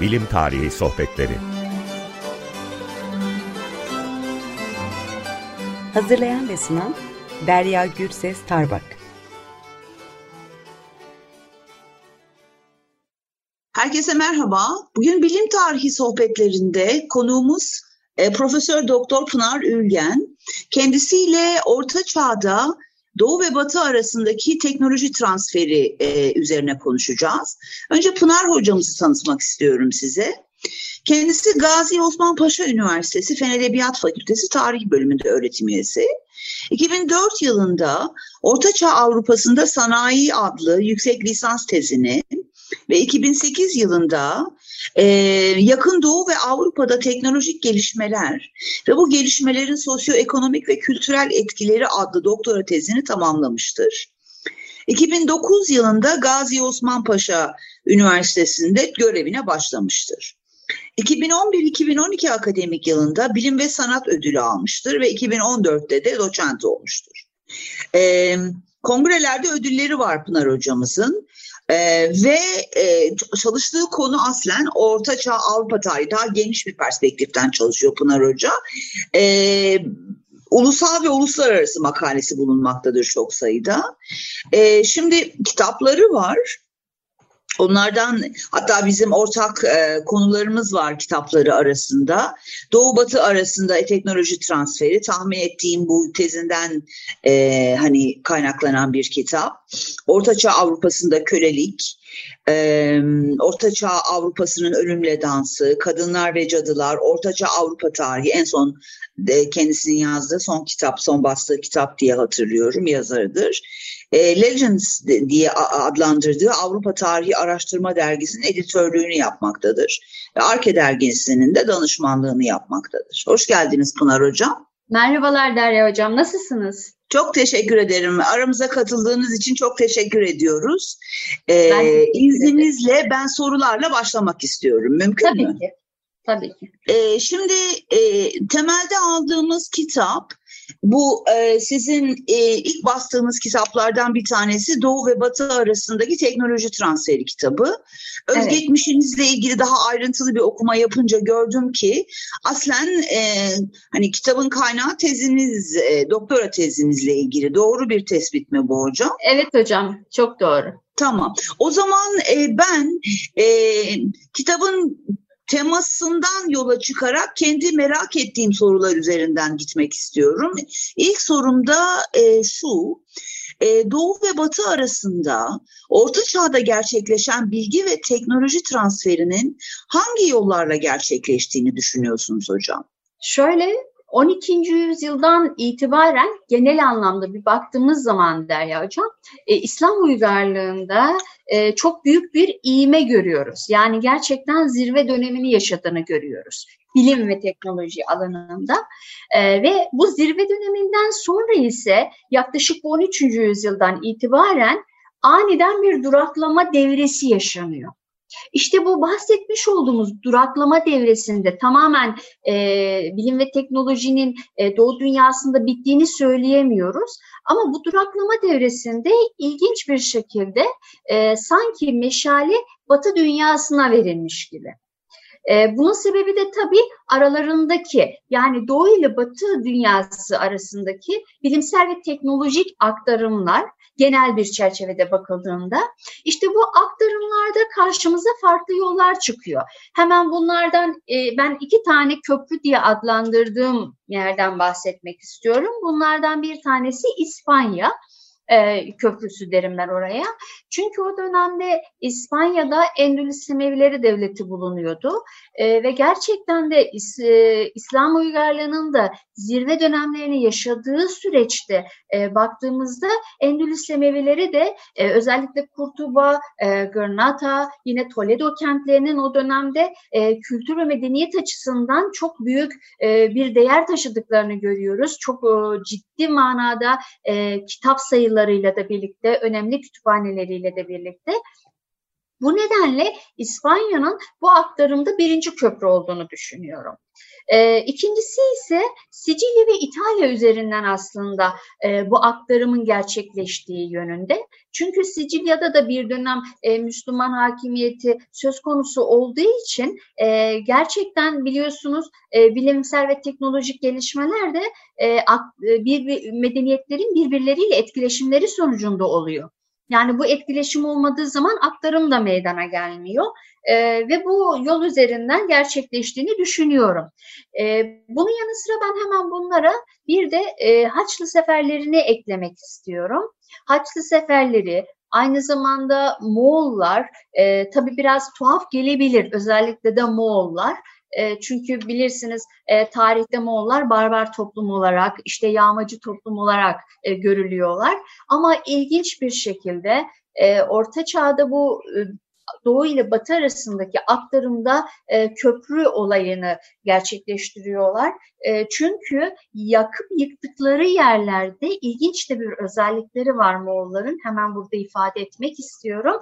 Bilim Tarihi Sohbetleri Hazırlayan ve sunan Derya Gürses Tarbak Herkese merhaba. Bugün bilim tarihi sohbetlerinde konuğumuz e, Profesör Doktor Pınar Ülgen. Kendisiyle Orta Çağ'da Doğu ve Batı arasındaki teknoloji transferi e, üzerine konuşacağız. Önce Pınar hocamızı tanıtmak istiyorum size. Kendisi Gazi Osman Paşa Üniversitesi Fen Edebiyat Fakültesi Tarih Bölümünde öğretim üyesi. 2004 yılında Ortaçağ Avrupa'sında Sanayi adlı yüksek lisans tezini ve 2008 yılında e, Yakın Doğu ve Avrupa'da teknolojik gelişmeler ve bu gelişmelerin sosyoekonomik ve kültürel etkileri adlı doktora tezini tamamlamıştır. 2009 yılında Gazi Osman Paşa Üniversitesi'nde görevine başlamıştır. 2011-2012 akademik yılında Bilim ve Sanat Ödülü almıştır ve 2014'te de doçent olmuştur. Ee, kongrelerde ödülleri var Pınar hocamızın. Ee, ve e, çalıştığı konu aslen Orta Çağ Avrupa tarihi daha geniş bir perspektiften çalışıyor Pınar Hoca. Ee, ulusal ve uluslararası makalesi bulunmaktadır çok sayıda. Ee, şimdi kitapları var. Onlardan hatta bizim ortak e, konularımız var kitapları arasında. Doğu Batı arasında teknoloji transferi tahmin ettiğim bu tezinden e, hani kaynaklanan bir kitap. Ortaçağ Avrupa'sında kölelik, e, Ortaçağ Avrupa'sının ölümle dansı, kadınlar ve cadılar, Ortaçağ Avrupa tarihi en son de kendisinin yazdığı son kitap, son bastığı kitap diye hatırlıyorum yazarıdır. E, Legends diye adlandırdığı Avrupa Tarihi Araştırma Dergisi'nin editörlüğünü yapmaktadır. Ve Arke Dergisi'nin de danışmanlığını yapmaktadır. Hoş geldiniz Pınar Hocam. Merhabalar Derya Hocam, nasılsınız? Çok teşekkür ederim. Aramıza katıldığınız için çok teşekkür ediyoruz. Ee, ben izninizle ben sorularla başlamak istiyorum. Mümkün Tabii mü? Ki. Tabii ki. Ee, şimdi e, temelde aldığımız kitap bu e, sizin e, ilk bastığınız kitaplardan bir tanesi Doğu ve Batı arasındaki teknoloji transferi kitabı. Özgeçmişinizle evet. ilgili daha ayrıntılı bir okuma yapınca gördüm ki aslen e, hani kitabın kaynağı teziniz, e, doktora tezinizle ilgili. Doğru bir tespit mi bu hocam? Evet hocam, çok doğru. Tamam. O zaman e, ben e, kitabın temasından yola çıkarak kendi merak ettiğim sorular üzerinden gitmek istiyorum. İlk sorumda e, şu, e, Doğu ve Batı arasında Orta Çağ'da gerçekleşen bilgi ve teknoloji transferinin hangi yollarla gerçekleştiğini düşünüyorsunuz hocam? Şöyle 12. yüzyıldan itibaren genel anlamda bir baktığımız zaman Derya Hocam, e, İslam uygarlığında e, çok büyük bir iğme görüyoruz. Yani gerçekten zirve dönemini yaşadığını görüyoruz bilim ve teknoloji alanında. E, ve bu zirve döneminden sonra ise yaklaşık 13. yüzyıldan itibaren aniden bir duraklama devresi yaşanıyor. İşte bu bahsetmiş olduğumuz duraklama devresinde tamamen e, bilim ve teknolojinin e, Doğu dünyasında bittiğini söyleyemiyoruz. Ama bu duraklama devresinde ilginç bir şekilde e, sanki meşale Batı dünyasına verilmiş gibi. E, bunun sebebi de tabii aralarındaki yani Doğu ile Batı dünyası arasındaki bilimsel ve teknolojik aktarımlar genel bir çerçevede bakıldığında işte bu aktarımlarda karşımıza farklı yollar çıkıyor. Hemen bunlardan e, ben iki tane köprü diye adlandırdığım yerden bahsetmek istiyorum. Bunlardan bir tanesi İspanya e, köprüsü derim ben oraya. Çünkü o dönemde İspanya'da Endülüs Emevileri Devleti bulunuyordu e, ve gerçekten de İs, e, İslam uygarlığının da zirve dönemlerini yaşadığı süreçte e, baktığımızda Endülüs Emevileri de e, özellikle Kurtuba, e, Granada, yine Toledo kentlerinin o dönemde e, kültür ve medeniyet açısından çok büyük e, bir değer taşıdıklarını görüyoruz. Çok e, ciddi manada e, kitap sayılarıyla da birlikte, önemli kütüphaneleriyle de birlikte Bu nedenle İspanya'nın bu aktarımda birinci köprü olduğunu düşünüyorum. E, ikincisi ise Sicilya ve İtalya üzerinden aslında e, bu aktarımın gerçekleştiği yönünde. Çünkü Sicilya'da da bir dönem e, Müslüman hakimiyeti söz konusu olduğu için e, gerçekten biliyorsunuz e, bilimsel ve teknolojik gelişmeler de e, bir, bir medeniyetlerin birbirleriyle etkileşimleri sonucunda oluyor. Yani bu etkileşim olmadığı zaman aktarım da meydana gelmiyor e, ve bu yol üzerinden gerçekleştiğini düşünüyorum. E, bunun yanı sıra ben hemen bunlara bir de e, Haçlı seferlerini eklemek istiyorum. Haçlı seferleri Aynı zamanda Moğollar e, tabii biraz tuhaf gelebilir özellikle de Moğollar. E, çünkü bilirsiniz e, tarihte Moğollar barbar toplum olarak işte yağmacı toplum olarak e, görülüyorlar. Ama ilginç bir şekilde e, Orta Çağ'da bu Doğu ile Batı arasındaki aktarımda e, köprü olayını gerçekleştiriyorlar. E, çünkü yakıp yıktıkları yerlerde ilginç de bir özellikleri var Moğolların. Hemen burada ifade etmek istiyorum.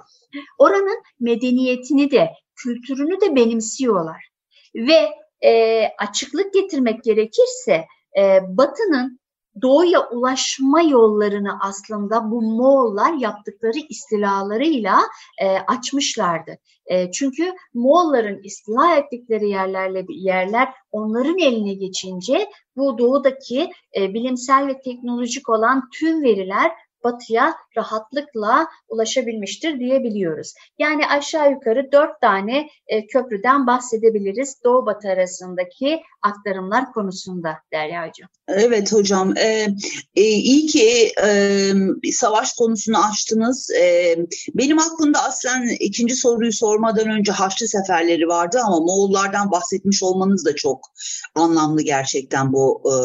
Oranın medeniyetini de, kültürünü de benimsiyorlar. Ve e, açıklık getirmek gerekirse e, Batı'nın doğuya ulaşma yollarını aslında bu Moğollar yaptıkları istilalarıyla e, açmışlardı. E, çünkü Moğolların istila ettikleri yerlerle yerler onların eline geçince bu doğudaki e, bilimsel ve teknolojik olan tüm veriler batıya rahatlıkla ulaşabilmiştir diyebiliyoruz. Yani aşağı yukarı dört tane e, köprüden bahsedebiliriz Doğu Batı arasındaki aktarımlar konusunda Derya Hocam. Evet hocam, e, e, iyi ki e, savaş konusunu açtınız. E, benim aklımda aslen ikinci soruyu sormadan önce Haçlı seferleri vardı ama Moğollardan bahsetmiş olmanız da çok anlamlı gerçekten bu e,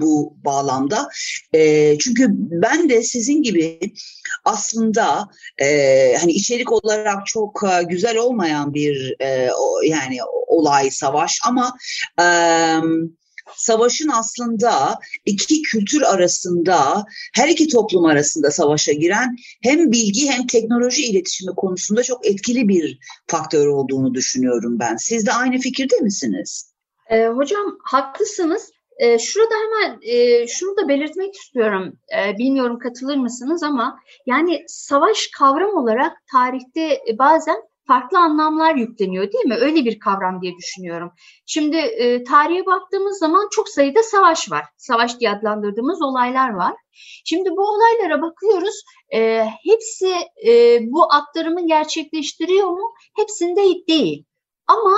bu bağlamda. E, çünkü ben de sizin gibi aslında e, hani içerik olarak çok e, güzel olmayan bir e, o, yani olay savaş ama e, savaşın aslında iki kültür arasında, her iki toplum arasında savaşa giren hem bilgi hem teknoloji iletişimi konusunda çok etkili bir faktör olduğunu düşünüyorum ben. Siz de aynı fikirde misiniz? E, hocam haklısınız. E, şurada hemen e, şunu da belirtmek istiyorum. E, bilmiyorum katılır mısınız ama yani savaş kavram olarak tarihte bazen farklı anlamlar yükleniyor değil mi? Öyle bir kavram diye düşünüyorum. Şimdi e, tarihe baktığımız zaman çok sayıda savaş var. Savaş diye adlandırdığımız olaylar var. Şimdi bu olaylara bakıyoruz. E, hepsi e, bu aktarımı gerçekleştiriyor mu? Hepsinde değil. Ama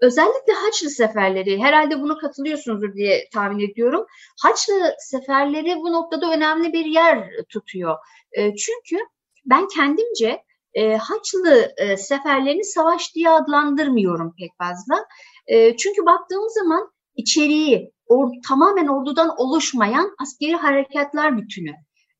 özellikle Haçlı seferleri, herhalde buna katılıyorsunuzdur diye tahmin ediyorum. Haçlı seferleri bu noktada önemli bir yer tutuyor. E, çünkü ben kendimce e, Haçlı e, seferlerini savaş diye adlandırmıyorum pek fazla. E, çünkü baktığımız zaman içeriği or, tamamen ordudan oluşmayan askeri hareketler bütünü.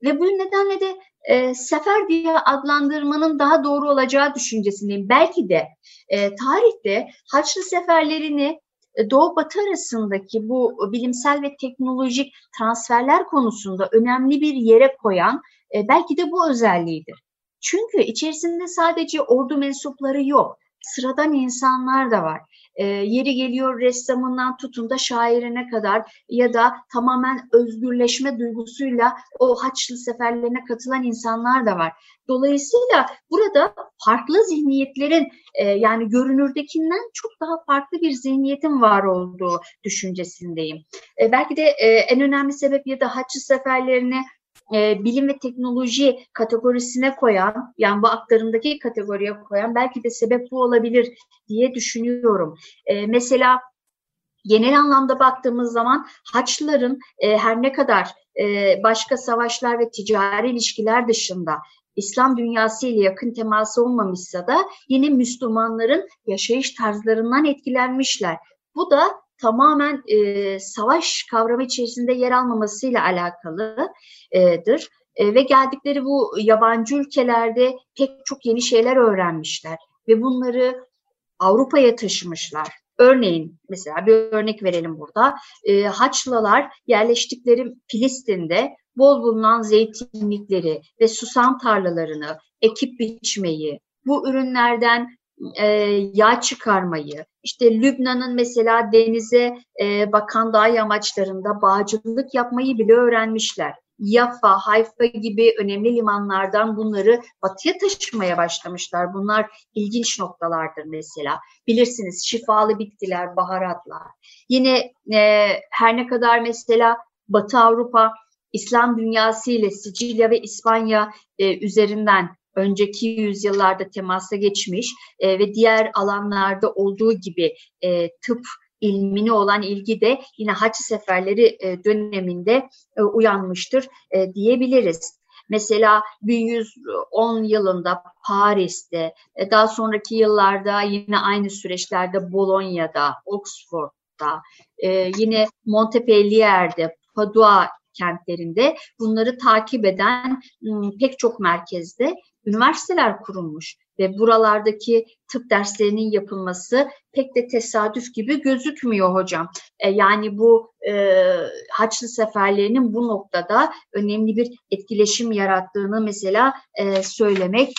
Ve bu nedenle de e, sefer diye adlandırmanın daha doğru olacağı düşüncesindeyim. Belki de e, tarihte Haçlı seferlerini e, Doğu Batı arasındaki bu bilimsel ve teknolojik transferler konusunda önemli bir yere koyan e, belki de bu özelliğidir. Çünkü içerisinde sadece ordu mensupları yok. Sıradan insanlar da var. E, yeri geliyor ressamından tutun da şairine kadar ya da tamamen özgürleşme duygusuyla o Haçlı seferlerine katılan insanlar da var. Dolayısıyla burada farklı zihniyetlerin e, yani görünürdekinden çok daha farklı bir zihniyetin var olduğu düşüncesindeyim. E, belki de e, en önemli sebep ya da Haçlı seferlerini e, bilim ve teknoloji kategorisine koyan, yani bu aktarımdaki kategoriye koyan belki de sebep bu olabilir diye düşünüyorum. E, mesela genel anlamda baktığımız zaman Haçlıların e, her ne kadar e, başka savaşlar ve ticari ilişkiler dışında İslam dünyası ile yakın teması olmamışsa da yine Müslümanların yaşayış tarzlarından etkilenmişler. Bu da tamamen e, savaş kavramı içerisinde yer almamasıyla alakalıdır. E, ve geldikleri bu yabancı ülkelerde pek çok yeni şeyler öğrenmişler ve bunları Avrupa'ya taşımışlar. Örneğin mesela bir örnek verelim burada. E, Haçlılar yerleştikleri Filistin'de bol bulunan zeytinlikleri ve susam tarlalarını ekip biçmeyi, bu ürünlerden e, yağ çıkarmayı, işte Lübnan'ın mesela denize e, bakan dağ yamaçlarında bağcılık yapmayı bile öğrenmişler. Yafa, Hayfa gibi önemli limanlardan bunları batıya taşımaya başlamışlar. Bunlar ilginç noktalardır mesela. Bilirsiniz şifalı bitkiler, baharatlar. Yine e, her ne kadar mesela Batı Avrupa İslam dünyası ile Sicilya ve İspanya e, üzerinden önceki yüzyıllarda temasa geçmiş e, ve diğer alanlarda olduğu gibi e, tıp ilmine olan ilgi de yine haç seferleri e, döneminde e, uyanmıştır e, diyebiliriz. Mesela 1110 yılında Paris'te, e, daha sonraki yıllarda yine aynı süreçlerde Bolonya'da, Oxford'da, e, yine Montpellier'de, Padua kentlerinde bunları takip eden pek çok merkezde üniversiteler kurulmuş ve buralardaki tıp derslerinin yapılması pek de tesadüf gibi gözükmüyor hocam. E, yani bu e, Haçlı seferlerinin bu noktada önemli bir etkileşim yarattığını mesela e, söylemek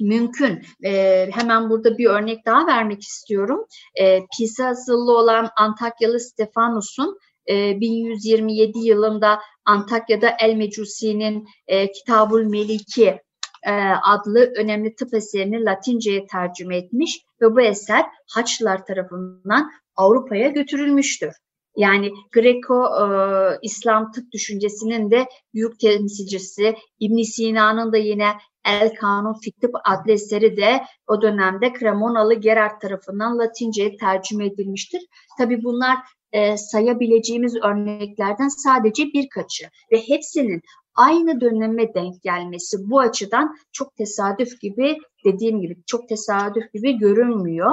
mümkün. E, hemen burada bir örnek daha vermek istiyorum. E, Pisasılı olan Antakyalı Stefanus'un 1127 e, yılında Antakya'da El Mecusi'nin e, Kitabul Meliki e, adlı önemli tıp eserini Latince'ye tercüme etmiş ve bu eser Haçlılar tarafından Avrupa'ya götürülmüştür. Yani Greco e, tıp düşüncesinin de büyük temsilcisi İbn Sina'nın da yine El Kanun Fiktip adlı eseri de o dönemde Cremonalı Gerard tarafından Latince'ye tercüme edilmiştir. Tabi bunlar e, sayabileceğimiz örneklerden sadece birkaçı ve hepsinin aynı döneme denk gelmesi bu açıdan çok tesadüf gibi dediğim gibi çok tesadüf gibi görünmüyor.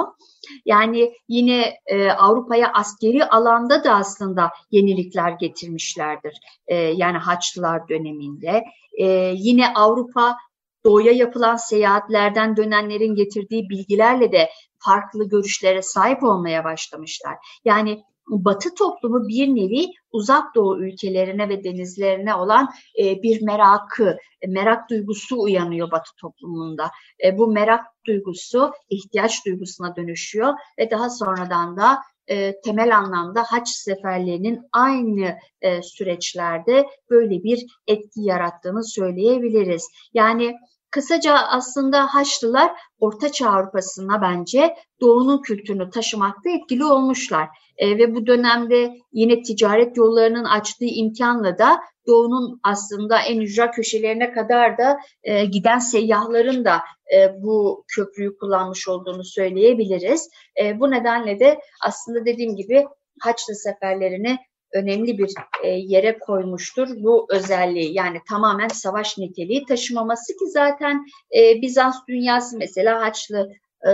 Yani yine e, Avrupa'ya askeri alanda da aslında yenilikler getirmişlerdir. E, yani Haçlılar döneminde. E, yine Avrupa doğuya yapılan seyahatlerden dönenlerin getirdiği bilgilerle de farklı görüşlere sahip olmaya başlamışlar. Yani Batı toplumu bir nevi uzak doğu ülkelerine ve denizlerine olan e, bir merakı, merak duygusu uyanıyor Batı toplumunda. E, bu merak duygusu ihtiyaç duygusuna dönüşüyor ve daha sonradan da e, temel anlamda haç seferlerinin aynı e, süreçlerde böyle bir etki yarattığını söyleyebiliriz. Yani Kısaca aslında Haçlılar Orta Çağ Avrupa'sına bence Doğu'nun kültürünü taşımakta etkili olmuşlar. E, ve bu dönemde yine ticaret yollarının açtığı imkanla da Doğu'nun aslında en ücra köşelerine kadar da e, giden seyyahların da e, bu köprüyü kullanmış olduğunu söyleyebiliriz. E, bu nedenle de aslında dediğim gibi Haçlı seferlerini önemli bir e, yere koymuştur bu özelliği. Yani tamamen savaş niteliği taşımaması ki zaten e, Bizans dünyası mesela Haçlı e,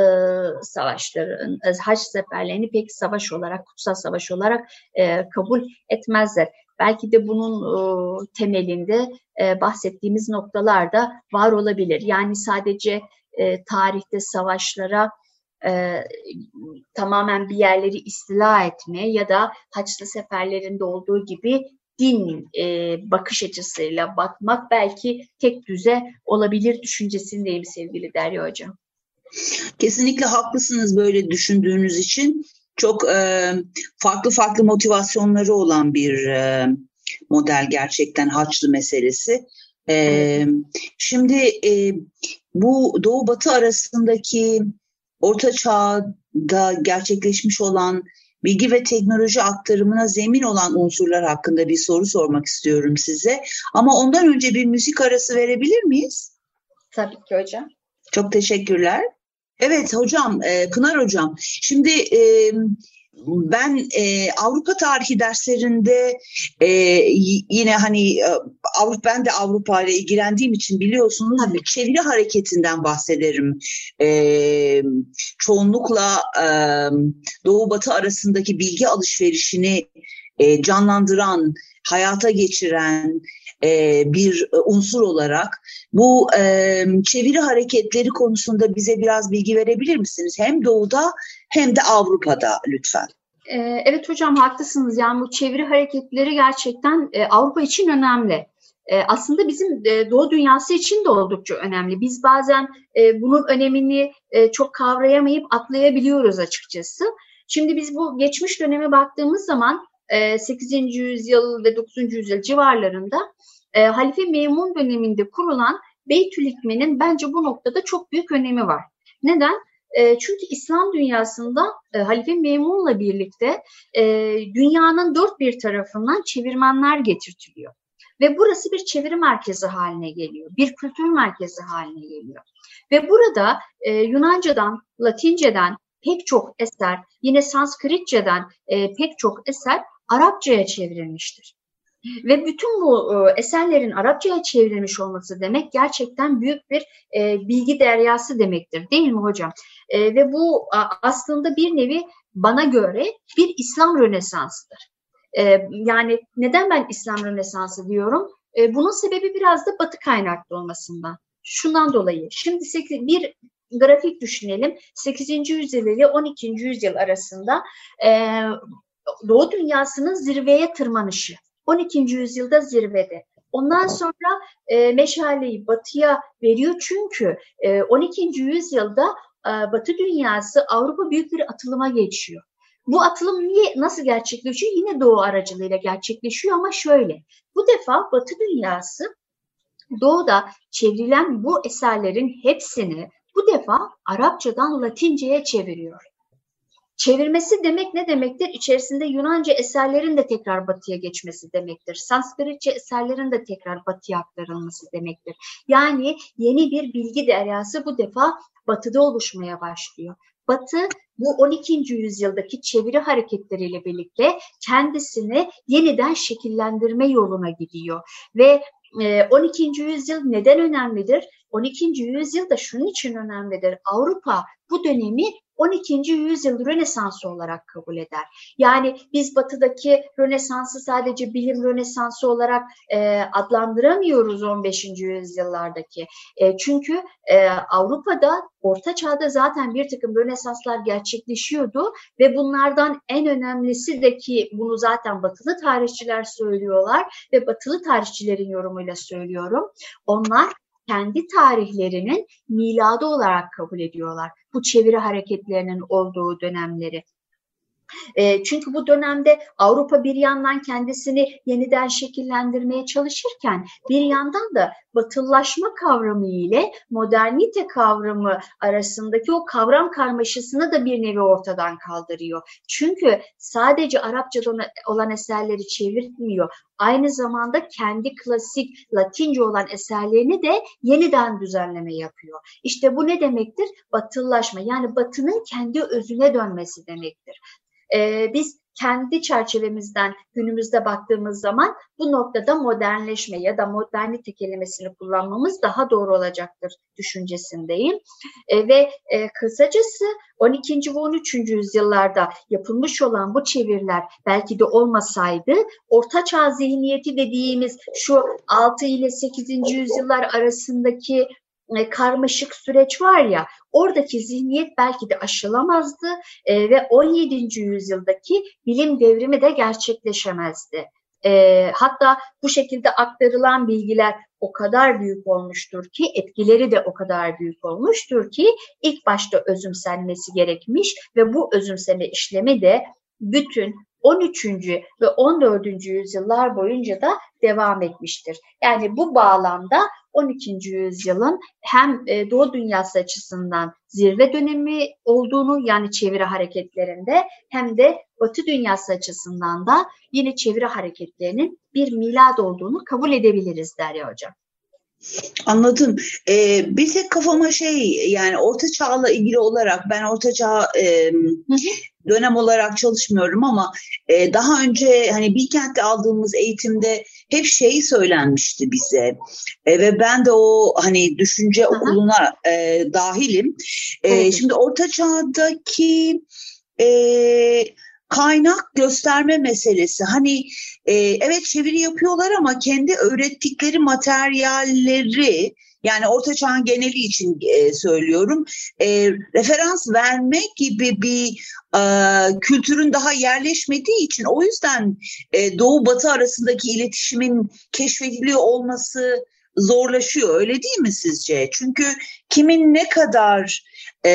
savaşların, e, Haç seferlerini pek savaş olarak, kutsal savaş olarak e, kabul etmezler. Belki de bunun e, temelinde e, bahsettiğimiz noktalar da var olabilir. Yani sadece e, tarihte savaşlara e, tamamen bir yerleri istila etme ya da Haçlı seferlerinde olduğu gibi din e, bakış açısıyla bakmak belki tek düze olabilir düşüncesindeyim sevgili Derya Hocam. Kesinlikle haklısınız böyle düşündüğünüz için. Çok e, farklı farklı motivasyonları olan bir e, model gerçekten Haçlı meselesi. E, şimdi e, bu Doğu Batı arasındaki Orta Çağ'da gerçekleşmiş olan bilgi ve teknoloji aktarımına zemin olan unsurlar hakkında bir soru sormak istiyorum size. Ama ondan önce bir müzik arası verebilir miyiz? Tabii ki hocam. Çok teşekkürler. Evet hocam, e, Pınar hocam. Şimdi e, ben e, Avrupa tarihi derslerinde e, yine hani e, Avrupa ben de Avrupa ile ilgilendiğim için biliyorsunuz Tabii. çeviri hareketinden bahsederim. E, çoğunlukla e, Doğu Batı arasındaki bilgi alışverişini e, canlandıran, hayata geçiren e, bir unsur olarak bu e, çeviri hareketleri konusunda bize biraz bilgi verebilir misiniz? Hem Doğu'da hem de Avrupa'da lütfen. Evet hocam haklısınız. Yani bu çeviri hareketleri gerçekten Avrupa için önemli. e, aslında bizim e, Doğu dünyası için de oldukça önemli. Biz bazen e, bunun önemini e, çok kavrayamayıp atlayabiliyoruz açıkçası. Şimdi biz bu geçmiş döneme baktığımız zaman e, 8. yüzyıl ve 9. yüzyıl civarlarında e, Halife Memun döneminde kurulan Beytül Hikme'nin bence bu noktada çok büyük önemi var. Neden? E, çünkü İslam dünyasında e, Halife Memun'la birlikte dünyanın dört bir tarafından çevirmenler getirtiliyor. Ve burası bir çeviri merkezi haline geliyor, bir kültür merkezi haline geliyor. Ve burada Yunanca'dan, Latinceden pek çok eser, yine Sanskritçeden pek çok eser Arapçaya çevrilmiştir. Ve bütün bu e, eserlerin Arapçaya çevrilmiş olması demek gerçekten büyük bir e, bilgi deryası demektir değil mi hocam? E, ve bu aslında bir nevi bana göre bir İslam Rönesansı'dır. Yani neden ben İslam Rönesansı diyorum? Bunun sebebi biraz da batı kaynaklı olmasından. Şundan dolayı. Şimdi bir grafik düşünelim. 8. yüzyıl ile 12. yüzyıl arasında Doğu dünyasının zirveye tırmanışı. 12. yüzyılda zirvede. Ondan sonra e, meşaleyi batıya veriyor çünkü e, 12. yüzyılda e, batı dünyası Avrupa büyük bir atılıma geçiyor. Bu atılım niye nasıl gerçekleşiyor? Yine doğu aracılığıyla gerçekleşiyor ama şöyle. Bu defa batı dünyası doğuda çevrilen bu eserlerin hepsini bu defa Arapçadan Latince'ye çeviriyor. Çevirmesi demek ne demektir? İçerisinde Yunanca eserlerin de tekrar batıya geçmesi demektir. Sanskritçe eserlerin de tekrar batıya aktarılması demektir. Yani yeni bir bilgi deryası bu defa batıda oluşmaya başlıyor. Batı bu 12. yüzyıldaki çeviri hareketleriyle birlikte kendisini yeniden şekillendirme yoluna gidiyor ve 12. yüzyıl neden önemlidir? 12. yüzyıl da şunun için önemlidir. Avrupa bu dönemi 12. yüzyıl Rönesansı olarak kabul eder. Yani biz batıdaki Rönesans'ı sadece bilim Rönesansı olarak e, adlandıramıyoruz 15. yüzyıllardaki. E, çünkü e, Avrupa'da Orta Çağ'da zaten bir takım Rönesanslar gerçekleşiyordu ve bunlardan en önemlisi de ki bunu zaten batılı tarihçiler söylüyorlar ve batılı tarihçilerin yorumuyla söylüyorum. Onlar kendi tarihlerinin miladı olarak kabul ediyorlar. Bu çeviri hareketlerinin olduğu dönemleri. E, çünkü bu dönemde Avrupa bir yandan kendisini yeniden şekillendirmeye çalışırken bir yandan da batıllaşma kavramı ile modernite kavramı arasındaki o kavram karmaşasını da bir nevi ortadan kaldırıyor. Çünkü sadece Arapçadan olan eserleri çevirmiyor. Aynı zamanda kendi klasik Latince olan eserlerini de yeniden düzenleme yapıyor. İşte bu ne demektir? Batıllaşma yani batının kendi özüne dönmesi demektir e, biz kendi çerçevemizden günümüzde baktığımız zaman bu noktada modernleşme ya da modernite kelimesini kullanmamız daha doğru olacaktır düşüncesindeyim. E, ve e, kısacası 12. ve 13. yüzyıllarda yapılmış olan bu çeviriler belki de olmasaydı Orta Çağ zihniyeti dediğimiz şu 6 ile 8. yüzyıllar arasındaki karmaşık süreç var ya oradaki zihniyet belki de aşılamazdı e, ve 17. yüzyıldaki bilim devrimi de gerçekleşemezdi. E, hatta bu şekilde aktarılan bilgiler o kadar büyük olmuştur ki etkileri de o kadar büyük olmuştur ki ilk başta özümsenmesi gerekmiş ve bu özümseme işlemi de bütün 13. ve 14. yüzyıllar boyunca da devam etmiştir. Yani bu bağlamda 12. yüzyılın hem e, Doğu dünyası açısından zirve dönemi olduğunu yani çeviri hareketlerinde hem de Batı dünyası açısından da yine çeviri hareketlerinin bir milad olduğunu kabul edebiliriz Derya Hocam. Anladım. Ee, bir tek kafama şey yani orta çağla ilgili olarak ben orta çağ e, dönem olarak çalışmıyorum ama e, daha önce hani Bilkent'te aldığımız eğitimde hep şey söylenmişti bize e, ve ben de o hani düşünce Aha. okuluna e, dahilim. E, Şimdi orta çağdaki e, kaynak gösterme meselesi. Hani e, evet çeviri yapıyorlar ama kendi öğrettikleri materyalleri yani Orta Çağ'ın geneli için e, söylüyorum. E, referans verme gibi bir e, kültürün daha yerleşmediği için o yüzden e, Doğu Batı arasındaki iletişimin keşfediliyor olması zorlaşıyor. Öyle değil mi sizce? Çünkü kimin ne kadar e,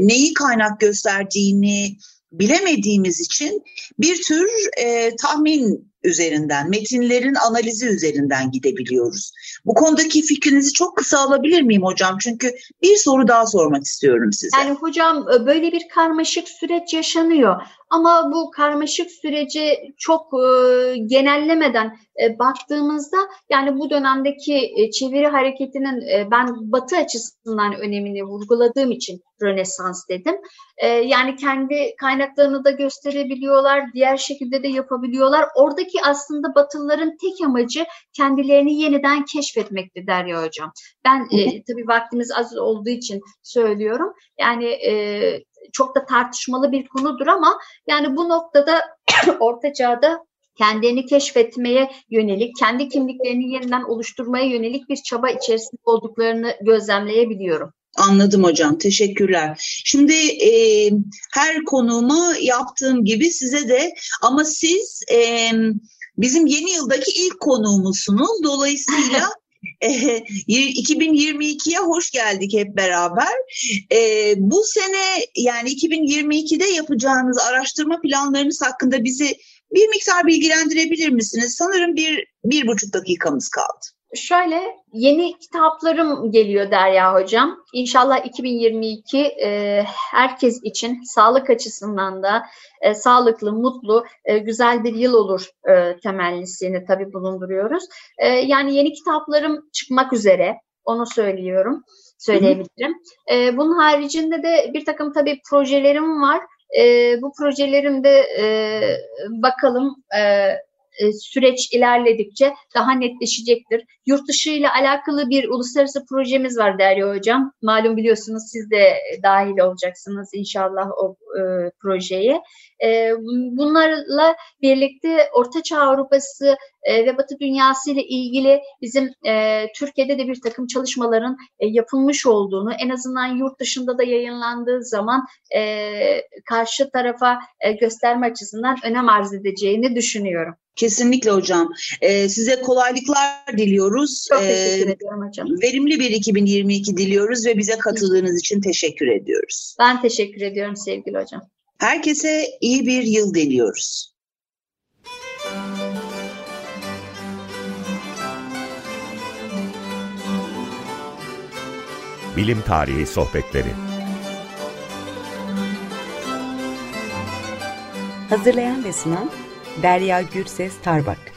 neyi kaynak gösterdiğini bilemediğimiz için bir tür e, tahmin üzerinden, metinlerin analizi üzerinden gidebiliyoruz. Bu konudaki fikrinizi çok kısa alabilir miyim hocam? Çünkü bir soru daha sormak istiyorum size. Yani hocam e, böyle bir karmaşık süreç yaşanıyor. Ama bu karmaşık süreci çok e, genellemeden e, baktığımızda yani bu dönemdeki e, çeviri hareketinin e, ben batı açısından önemini vurguladığım için Rönesans dedim. E, yani kendi kaynaklarını da gösterebiliyorlar, diğer şekilde de yapabiliyorlar. Oradaki aslında batılıların tek amacı kendilerini yeniden keşfetmekti Derya Hocam. Ben e, tabii vaktimiz az olduğu için söylüyorum. Yani e, çok da tartışmalı bir konudur ama yani bu noktada Orta Çağ'da kendilerini keşfetmeye yönelik, kendi kimliklerini yeniden oluşturmaya yönelik bir çaba içerisinde olduklarını gözlemleyebiliyorum. Anladım hocam. Teşekkürler. Şimdi e, her konumu yaptığım gibi size de ama siz e, bizim yeni yıldaki ilk konuğumuzsunuz. Dolayısıyla 2022'ye hoş geldik hep beraber. Bu sene yani 2022'de yapacağınız araştırma planlarınız hakkında bizi bir miktar bilgilendirebilir misiniz? Sanırım bir, bir buçuk dakikamız kaldı. Şöyle yeni kitaplarım geliyor Derya Hocam. İnşallah 2022 e, herkes için sağlık açısından da e, sağlıklı, mutlu, e, güzel bir yıl olur e, temellisini tabii bulunduruyoruz. E, yani yeni kitaplarım çıkmak üzere onu söylüyorum, söyleyebilirim. E, bunun haricinde de bir takım tabii projelerim var. E, bu projelerimde e, bakalım e, e, süreç ilerledikçe daha netleşecektir. Yurt dışı ile alakalı bir uluslararası projemiz var Derya Hocam. Malum biliyorsunuz siz de dahil olacaksınız inşallah o e, projeye. E, bunlarla birlikte Orta Çağ Avrupası e, ve Batı dünyası ile ilgili bizim e, Türkiye'de de bir takım çalışmaların e, yapılmış olduğunu, en azından yurt dışında da yayınlandığı zaman e, karşı tarafa e, gösterme açısından önem arz edeceğini düşünüyorum. Kesinlikle hocam. Ee, size kolaylıklar diliyoruz. Çok teşekkür ee, ediyorum hocam. Verimli bir 2022 diliyoruz ve bize katıldığınız için teşekkür ediyoruz. Ben teşekkür ediyorum sevgili hocam. Herkese iyi bir yıl diliyoruz. Bilim Tarihi Sohbetleri Hazırlayan ve sunan Derya Gürses Tarbak